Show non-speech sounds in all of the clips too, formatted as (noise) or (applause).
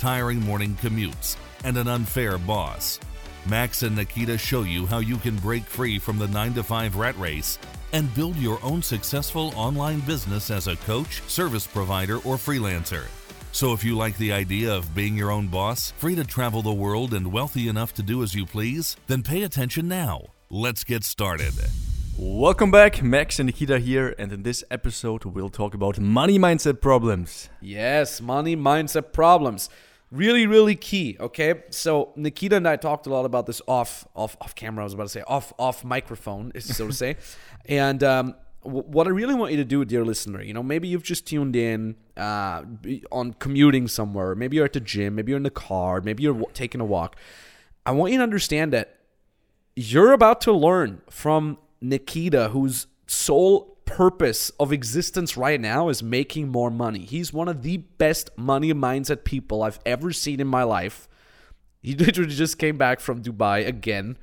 tiring morning commutes, and an unfair boss? Max and Nikita show you how you can break free from the 9 to 5 rat race and build your own successful online business as a coach, service provider, or freelancer. So, if you like the idea of being your own boss, free to travel the world, and wealthy enough to do as you please, then pay attention now. Let's get started. Welcome back, Max and Nikita here, and in this episode we'll talk about money mindset problems. Yes, money mindset problems. Really, really key. Okay, so Nikita and I talked a lot about this off, off, off camera. I was about to say off, off microphone, so to say. (laughs) and um, w- what I really want you to do, dear listener, you know, maybe you've just tuned in uh, on commuting somewhere. Maybe you're at the gym. Maybe you're in the car. Maybe you're w- taking a walk. I want you to understand that you're about to learn from Nikita, whose sole purpose of existence right now is making more money. He's one of the best money mindset people I've ever seen in my life. He (laughs) literally just came back from Dubai again.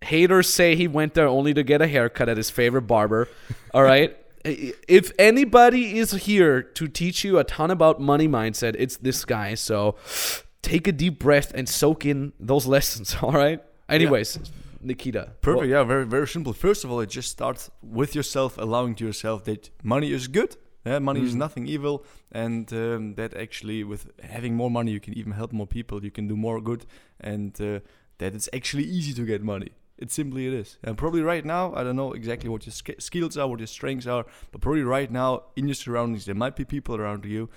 Haters say he went there only to get a haircut at his favorite barber. All right. (laughs) If anybody is here to teach you a ton about money mindset, it's this guy. So take a deep breath and soak in those (laughs) lessons. All right. Anyways, Nikita. Perfect. Well, yeah, very very simple. First of all, it just starts with yourself, allowing to yourself that money is good. Yeah, money is nothing evil, and um, that actually, with having more money, you can even help more people. You can do more good, and uh, that it's actually easy to get money. It simply it is. And probably right now, I don't know exactly what your sk- skills are, what your strengths are, but probably right now in your surroundings, there might be people around you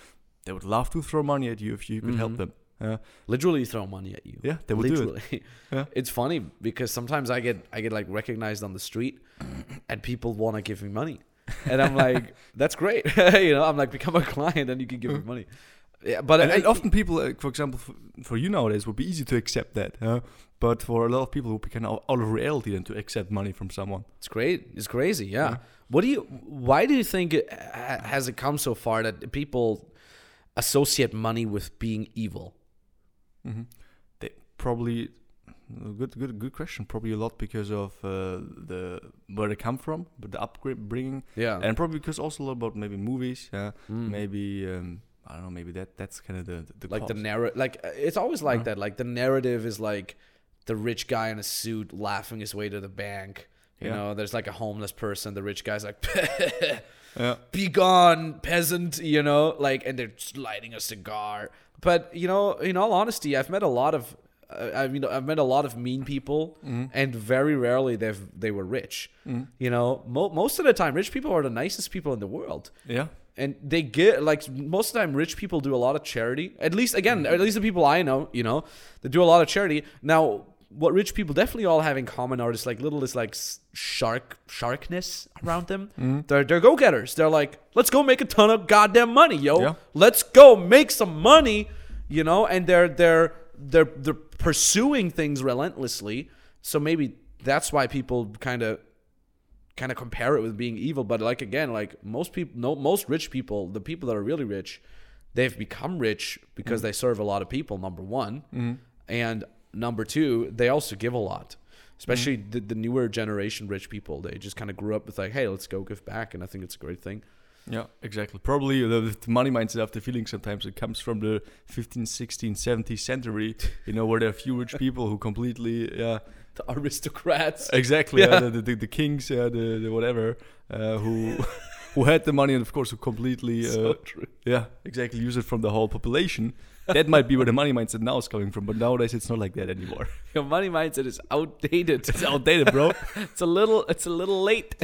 that would love to throw money at you if you could help them. Yeah, literally throw money at you. Yeah, they would do it. (laughs) Yeah. It's funny because sometimes I get I get like recognized on the street, and people want to give me money, and I'm like, (laughs) that's great. (laughs) you know, I'm like, become a client, and you can give me money. Yeah, but and, I, and often people, uh, for example, for, for you nowadays, would be easy to accept that. Huh? But for a lot of people it would be kind of out of reality, then to accept money from someone. it's great. It's crazy. Yeah. What do you? Why do you think it, has it come so far that people associate money with being evil? They probably good, good, good question. Probably a lot because of uh, the where they come from, but the upbringing, Yeah. and probably because also a lot about maybe movies. Yeah, Mm. maybe um, I don't know. Maybe that that's kind of the the like the cause. narrative like uh, it's always like that like the narrative is like the rich guy in a suit laughing his way to the bank you Yeah. know there's like a homeless person the rich guy's like (laughs) Yeah. be gone peasant you know like and they're lighting a cigar. But you know in all honesty i've met a lot of uh, I mean, I've met a lot of mean people, mm-hmm. and very rarely they've they were rich. Mm-hmm. You know, mo- most of the time, rich people are the nicest people in the world. Yeah, and they get like most of the time rich people do a lot of charity. At least again mm-hmm. at least the people i know you know they do a lot of charity. Now what rich people definitely all have in common are this like little this like shark sharkness around them. Mm-hmm. They're they're go-getters. They're like let's go make a ton of goddamn money yo. Yeah. let's go make some money you know? And they're they're they're they're pursuing things relentlessly. So maybe that's why people kind of kind of compare it with being evil. But like again like most people no most rich people the people that are really rich they've become rich because mm. they serve a lot of people number one. Mm-hmm. And number two they also give a lot especially the, the newer generation rich people they just kind of grew up with like hey let's go give back and i think it's a great thing Yeah, exactly. Probably the, the money mindset of the feeling sometimes it comes from the 15th, 16th, 17th century, you know, where there are few rich (laughs) people who completely, yeah, the aristocrats exactly, Yeah. yeah. the, the, the kings, yeah, the, the whatever, uh, who who had the money and of course who completely, (laughs) uh, so true yeah, exactly, use it from the whole population. That might be where the money mindset now is coming from, but nowadays it's not like that anymore. (laughs) your money mindset is outdated It's outdated, bro. (laughs) it's a little it's a little late (laughs)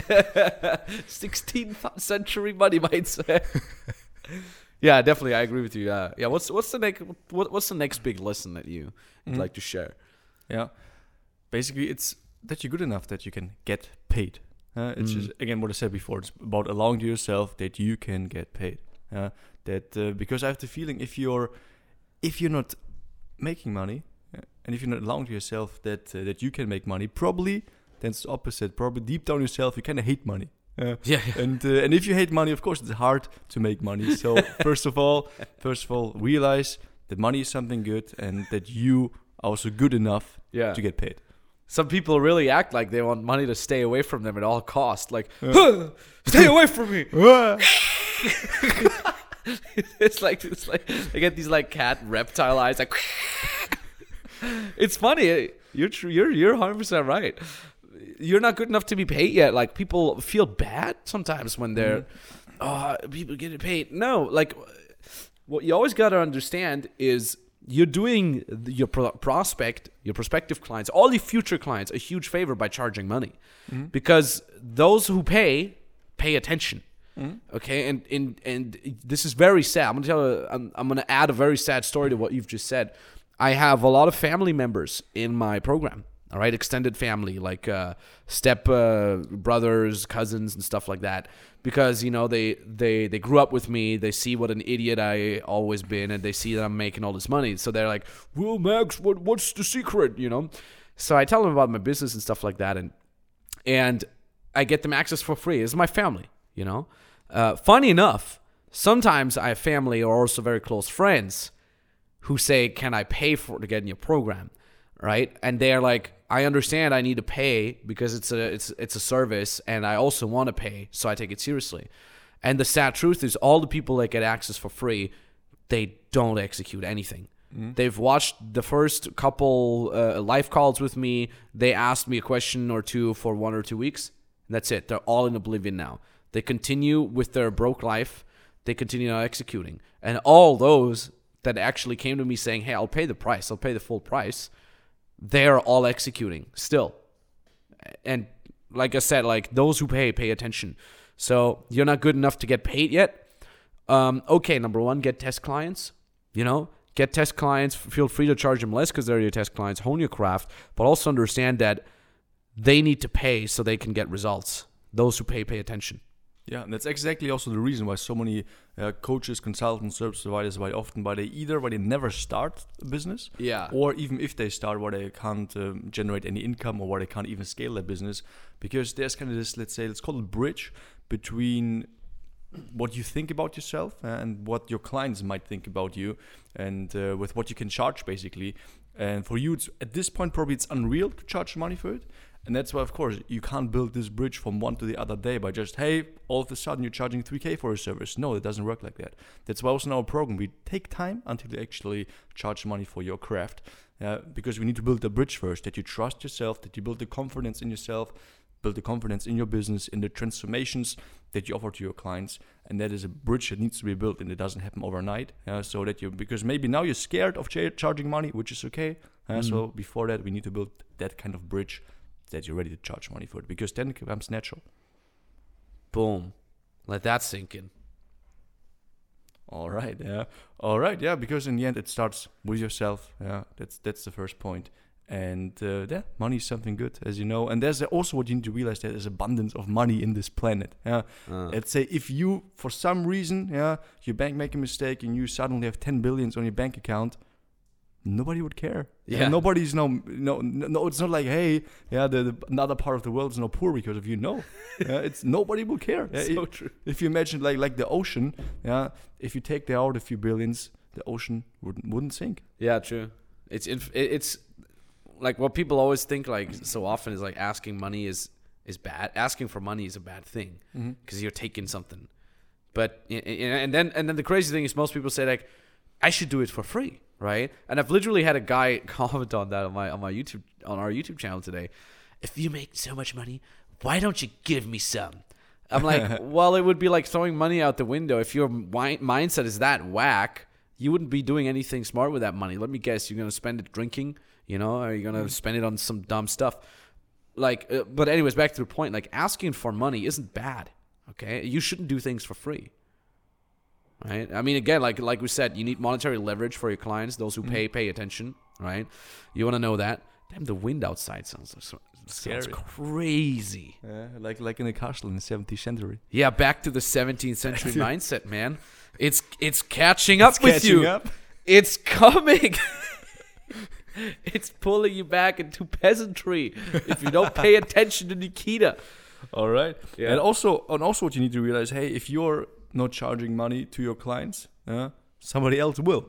16th century money mindset yeah definitely i agree with you yeah yeah what's what's the next what, what's the next big lesson that you would like to share Yeah. Basically, it's that you're good enough that you can get paid. Uh, it's just again what I said before. It's about allowing to yourself that you can get paid. Uh, that uh, because I have the feeling if you're if you're not making money, and if you're not allowing to yourself that uh, that you can make money, probably that's the opposite. Probably deep down yourself, you kind of hate money. Uh, (laughs) Yeah, yeah. and uh, and if you hate money, of course, it's hard to make money. So (laughs) first of all, first of all, realize that money is something good, and that you are also good enough Yeah. to get paid. Some people really act like they want money to stay away from them at all cost. Like, (laughs) stay away from me. (laughs) it's like it's like they get these like cat reptile eyes. Like, (laughs) it's funny. Eh? You're true. You're you're 100 percent right. You're not good enough to be paid yet. Like people feel bad sometimes when they're, mm-hmm. oh, people getting paid. No, like what you always got to understand is you're doing your pro- prospect, your prospective clients, all your future clients a huge favor by charging money, mm-hmm. because those who pay pay attention. Okay, and, and and this is very sad. I'm gonna tell. I'm, I'm gonna add a very sad story to what you've just said. I have a lot of family members in my program. All right, extended family like uh, step uh, brothers, cousins, and stuff like that. Because you know they they they grew up with me. They see what an idiot I always been, and they see that I'm making all this money. So they're like, "Well, Max, what what's the secret?" You know. So I tell them about my business and stuff like that, and and I get them access for free. It's my family, you know. Uh, funny enough, sometimes I have family or also very close friends who say, "Can I pay for to get in your program?" Right? And they're like, "I understand. I need to pay because it's a it's it's a service, and I also want to pay, so I take it seriously." And the sad truth is, all the people that get access for free, they don't execute anything. They've watched the first couple uh, live calls with me. They asked me a question or two for one or two weeks. And that's it. They're all in oblivion now. They continue with their broke life. They continue not executing. And all those that actually came to me saying, "Hey, I'll pay the price. I'll pay the full price." They're all executing still and like I said, like those who pay pay attention. So you're not good enough to get paid yet. Um, okay, number one, get test clients. You know, get test clients. Feel free to charge them less because they're your test clients. Hone your craft, but also understand that they need to pay so they can get results. Those who pay pay attention. Yeah, and that's exactly also the reason why so many uh, coaches, consultants, service providers, why often why they either why they never start a business, Yeah. or even if they start, why they can't um, generate any income or why they can't even scale their business, because there's kind of this, let's say, let's call it bridge between what you think about yourself and what your clients might think about you, and uh, with what you can charge basically. And for you, it's at this point probably it's unreal to charge money for it. And that's why, of course, you can't build this bridge from one to the other day by just, hey, all of a sudden you're charging 3K for a service. No, it doesn't work like that. That's why also in our program, we take time until you actually charge money for your craft uh, because we need to build the bridge first that you trust yourself, that you build the confidence in yourself, build the confidence in your business, in the transformations that you offer to your clients. And that is a bridge that needs to be built and it doesn't happen overnight. Uh, so that you, because maybe now you're scared of cha- charging money, which is okay. Uh, So before that, we need to build that kind of bridge that you're ready to charge money for it because then it becomes natural. Boom. Let that sink in. All right, yeah. All right, yeah, because in the end it starts with yourself. Yeah, that's that's the first point. And uh, yeah, money is something good, as you know. And there's also what you need to realize that there's abundance of money in this planet. Yeah, Uh. let's say if you, for some reason, yeah, your bank make a mistake and you suddenly have 10 billions on your bank account, nobody would care. Yeah. nobody's no, no, no. It's not like hey, yeah, the, the another part of the world is no poor because of you. No, (laughs) yeah, it's nobody will care. Yeah, so it- true. if you imagine like like the ocean, yeah, if you take there out a few billions, the ocean wouldn't wouldn't sink. Yeah, true. It's inf- it's like what people always think like so often is like asking money is is bad. Asking for money is a bad thing mm-hmm. because you're taking something. But and then and then the crazy thing is most people say like I should do it for free, right? And I've literally had a guy (laughs) comment on that on my on my YouTube on our YouTube channel today. If you make so much money, why don't you give me some? I'm like, (laughs) well, it would be like throwing money out the window. If your wi- mindset is that whack, you wouldn't be doing anything smart with that money. Let me guess, you're gonna spend it drinking, you know, or you're gonna spend it on some dumb stuff. Like, uh, but anyways, back to the point. Like, asking for money isn't bad. Okay, you shouldn't do things for free. Right? I mean, again, like like we said, you need monetary leverage for your clients. Those who mm-hmm. pay pay attention. Right? You want to know that. Damn, the wind outside sounds sounds Scary. crazy. Yeah, like like in a castle in the 17th century. Yeah, back to the 17th century (laughs) mindset, man. It's it's catching up with catching you. up. It's coming. (laughs) it's pulling you back into peasantry if you don't pay (laughs) attention to Nikita. All right. Yeah. And also, and also, what you need to realize, hey, if you're not charging money to your clients, uh, somebody else will.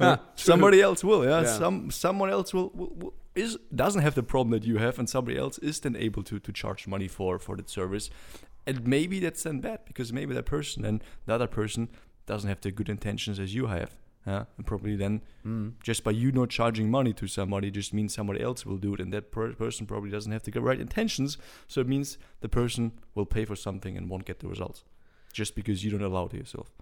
Ah, Uh, somebody else will. Yeah. Yeah. Some someone else will, will, will is doesn't have the problem that you have, and somebody else is then able to to charge money for for that service. And maybe that's then bad because maybe that person and the other person doesn't have the good intentions as you have. Yeah. And probably then Mm. just by you not charging money to somebody just means somebody else will do it and that per- person probably doesn't have the right intentions so it means the person will pay for something and won't get the results just because you don't allow it to yourself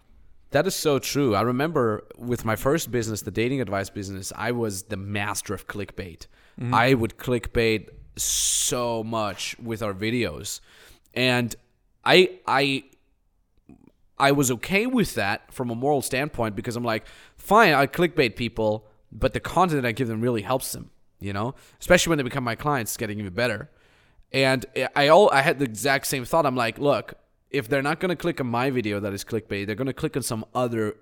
That is so true. I remember with my first business, the dating advice business, I was the master of clickbait. Mm-hmm. I would clickbait so much with our videos. And I I I was okay with that from a moral standpoint because I'm like, fine, I clickbait people, but the content that I give them really helps them, you know? Especially when they become my clients, it's getting even better. And I all I had the exact same thought. I'm like, look, if they're not gonna click on my video that is clickbait, they're gonna click on some other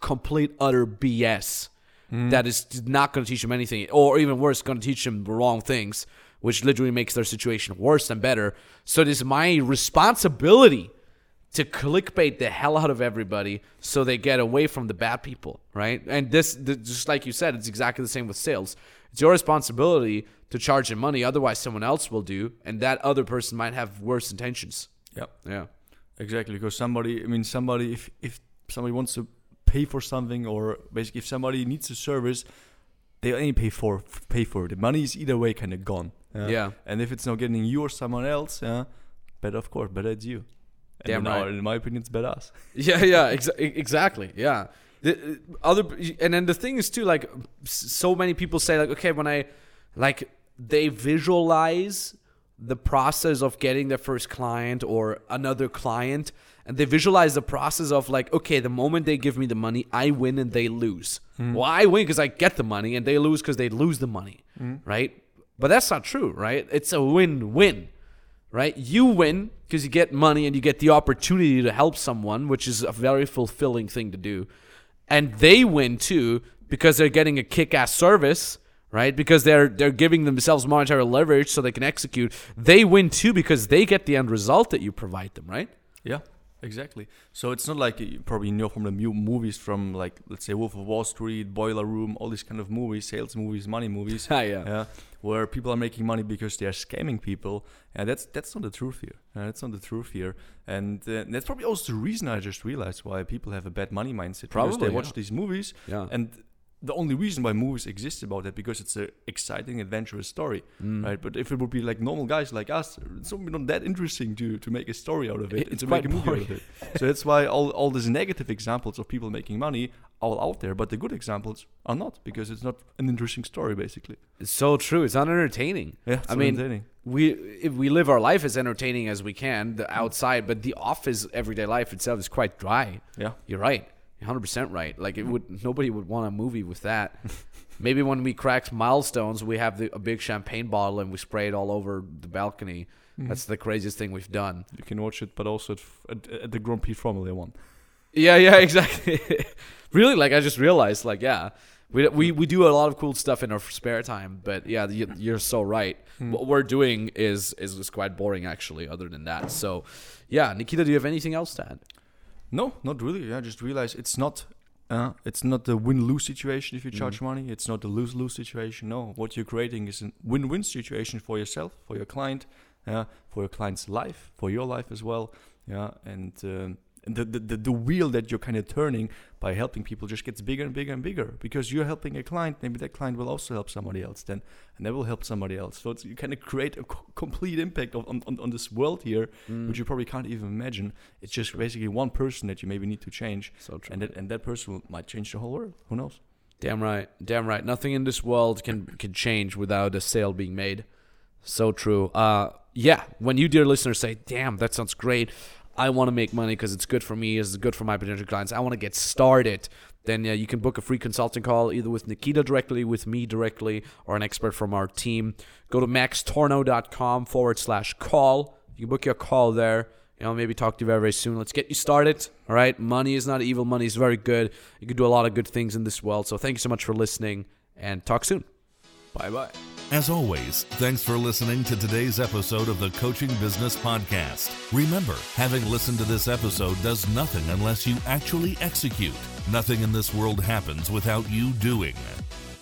complete utter BS hmm. that is not gonna teach them anything, or even worse, gonna teach them the wrong things, which literally makes their situation worse than better. So it is my responsibility to clickbait the hell out of everybody so they get away from the bad people, right? And this, th- just like you said, it's exactly the same with sales. It's your responsibility to charge them money, otherwise someone else will do, and that other person might have worse intentions. Yeah Yeah. exactly because somebody i mean somebody if if somebody wants to pay for something or basically if somebody needs a service they only pay for pay for it the money is either way kind of gone Yeah. yeah. and if it's not getting you or someone else yeah better of course better it's you and Damn in, our- right. in my opinion it's better us (laughs) Yeah, yeah, exa- exactly. Yeah. The uh, other and then the thing is too like so many people say like okay when I like they visualize the process of getting their first client or another client and they visualize the process of like okay the moment they give me the money I win and they lose. Hmm. Well, I win because I get the money and they lose because they lose the money, hmm. right? But that's not true, right? It's a win-win right? You win because you get money and you get the opportunity to help someone, which is a very fulfilling thing to do. And they win too because they're getting a kick-ass service, right? Because they're they're giving themselves monetary leverage so they can execute. They win too because they get the end result that you provide them, right? Yeah, exactly. So it's not like you probably know from the movies from like let's say Wolf of Wall Street, Boiler Room, all these kind of movies, sales movies, money movies. (laughs) Ah, yeah. yeah, where people are making money because they are scamming people. And that's that's not the truth here. Uh, that's not the truth here. And uh, that's probably also the reason I just realized why people have a bad money mindset. because Probably, they watch yeah. these movies Yeah. and the only reason why movies exist about that because it's an exciting, adventurous story, Mm. right? But if it would be like normal guys like us, it's not that interesting to to make a story out of it, It- and it's to make a movie out of it. So that's why all all these negative examples of people making money are all out there, but the good examples are not because it's not an interesting story, basically. It's so true. It's not entertaining. Yeah, it's I mean, entertaining. we if we live our life as entertaining as we can, the outside, but the office everyday life itself is quite dry. Yeah, You're right. You're 100% right. Like it hmm. would nobody would want a movie with that. (laughs) Maybe when we crack milestones, we have the, a big champagne bottle and we spray it all over the balcony. Hmm. That's the craziest thing we've done. you can watch it, but also at, at, at the Grumpy Family One. Yeah, yeah, (laughs) exactly. really, like I just realized, like, yeah, we, we we do a lot of cool stuff in our spare time, but yeah, you, you're so right. Hmm. What we're doing is, is is quite boring, actually. Other than that, so yeah, Nikita, do you have anything else to add? No, not really. I just realized it's not. Uh, it's not the win-lose situation if you charge money. It's not the lose-lose situation. No, what you're creating is a win-win situation for yourself, for your client, yeah, for your client's life, for your life as well. Yeah, and um, and the, the the the wheel that you're kind of turning by helping people just gets bigger and bigger and bigger because you're helping a client. Maybe that client will also help somebody else then, and that will help somebody else. So it's, you kind of create a co- complete impact of, on, on on this world here, which you probably can't even imagine. It's just basically one person that you maybe need to change, So true. and that and that person will, might change the whole world. Who knows? Damn right. Damn right. Nothing in this world can can change without a sale being made. So true. Uh yeah, when you dear listeners say, "Damn, that sounds great. I want to make money because it's good for me, it's good for my potential clients. I want to get started." Then yeah, you can book a free consulting call either with Nikita directly, with me directly, or an expert from our team. Go to maxtornow.com forward slash call. You can book your call there. You know, maybe talk to you very, very soon. Let's get you started. All right. Money is not evil. Money is very good. You can do a lot of good things in this world. So thank you so much for listening and talk soon. Bye bye. As always, thanks for listening to today's episode of the Coaching Business Podcast. Remember, having listened to this episode does nothing unless you actually execute. Nothing in this world happens without you doing.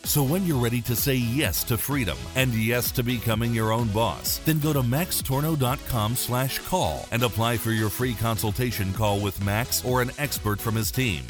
So when you're ready to say yes to freedom and yes to becoming your own boss, then go to maxtornow.com slash call and apply for your free consultation call with Max or an expert from his team.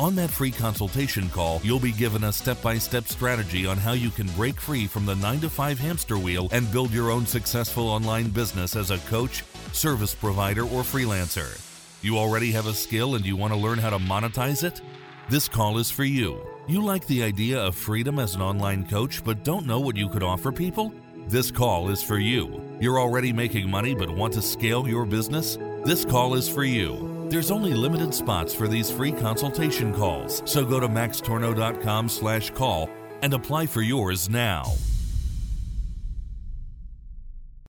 On that free consultation call, you'll be given a step by step strategy on how you can break free from the 9 to 5 hamster wheel and build your own successful online business as a coach, service provider, or freelancer. You already have a skill and you want to learn how to monetize it? This call is for you. You like the idea of freedom as an online coach but don't know what you could offer people? This call is for you. You're already making money but want to scale your business? This call is for you. There's only limited spots for these free consultation calls, so go to maxtornow.com slash call and apply for yours now.